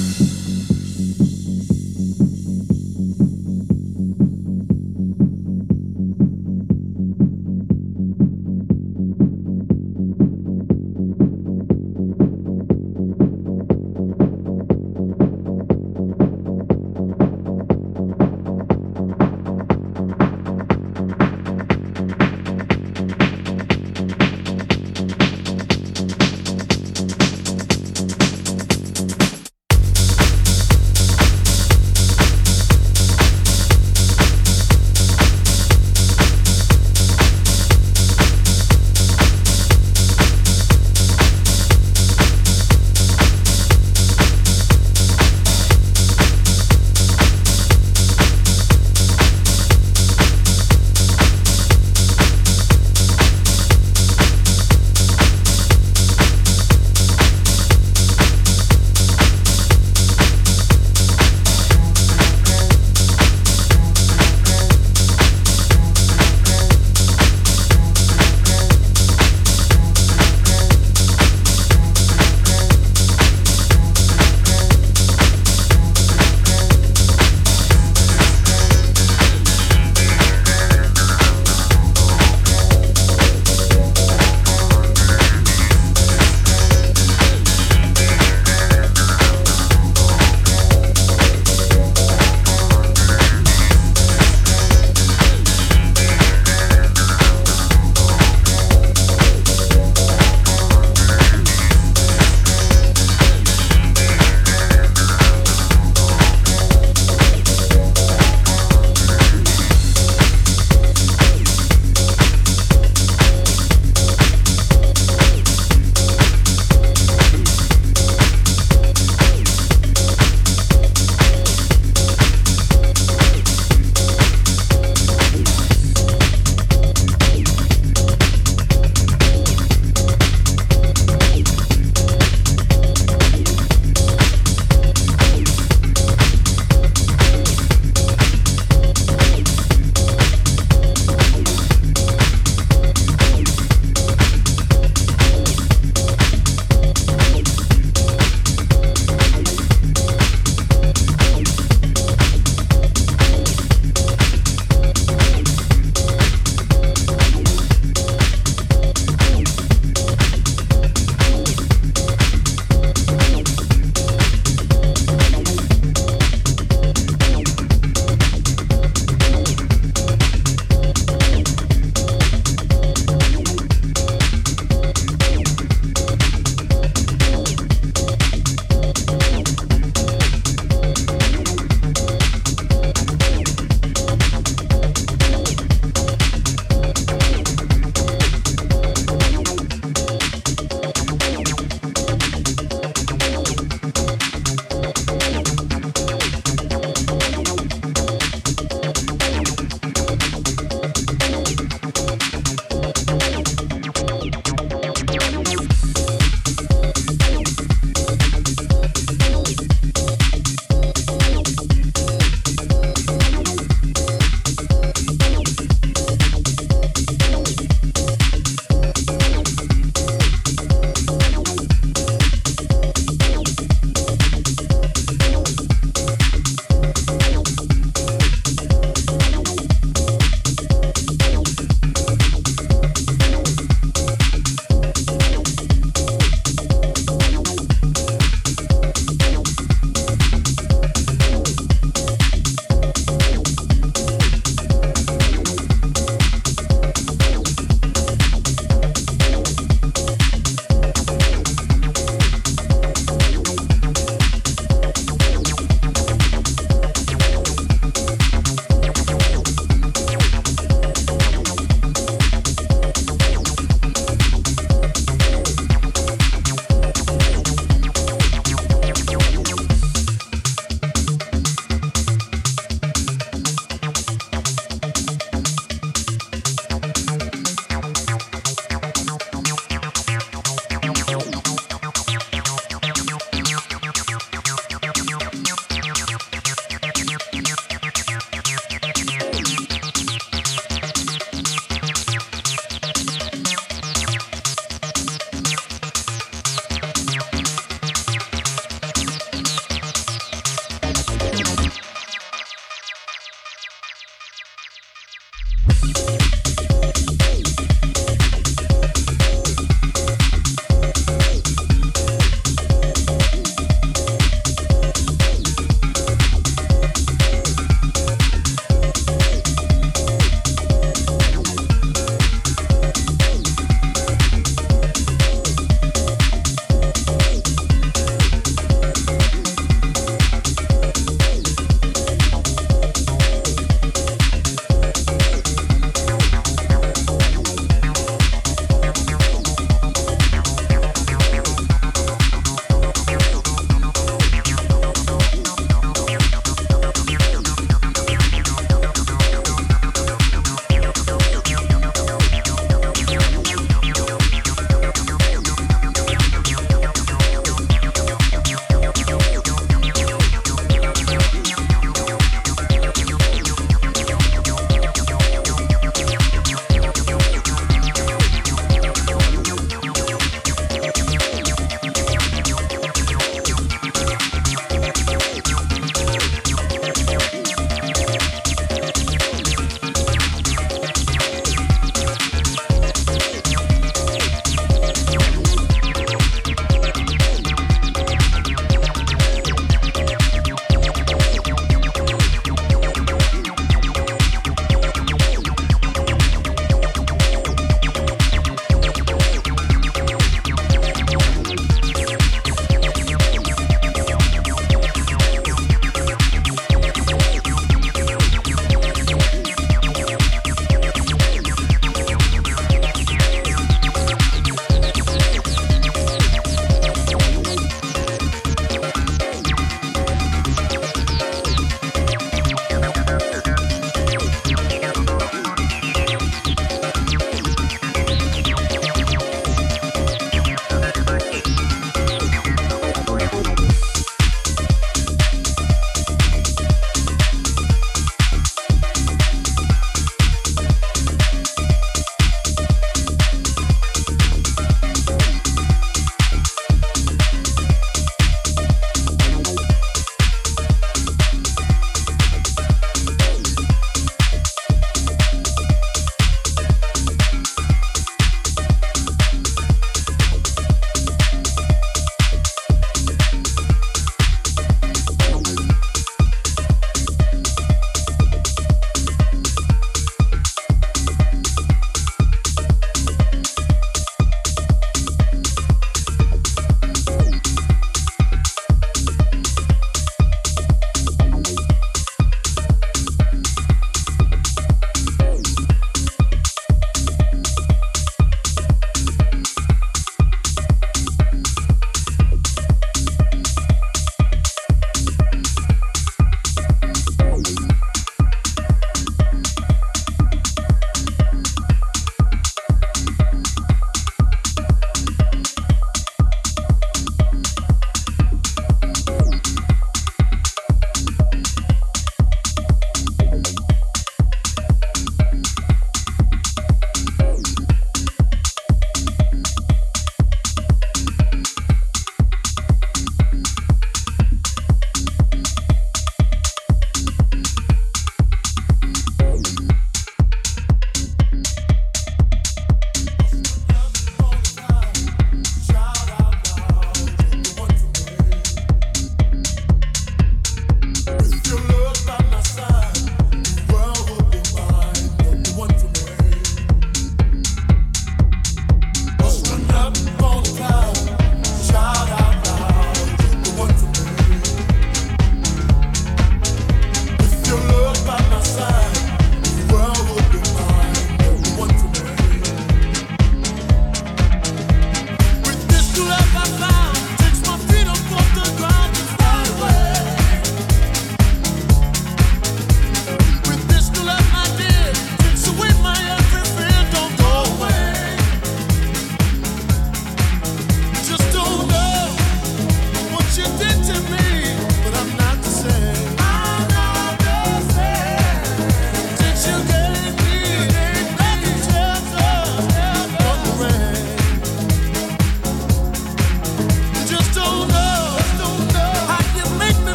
Mm-hmm.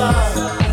side.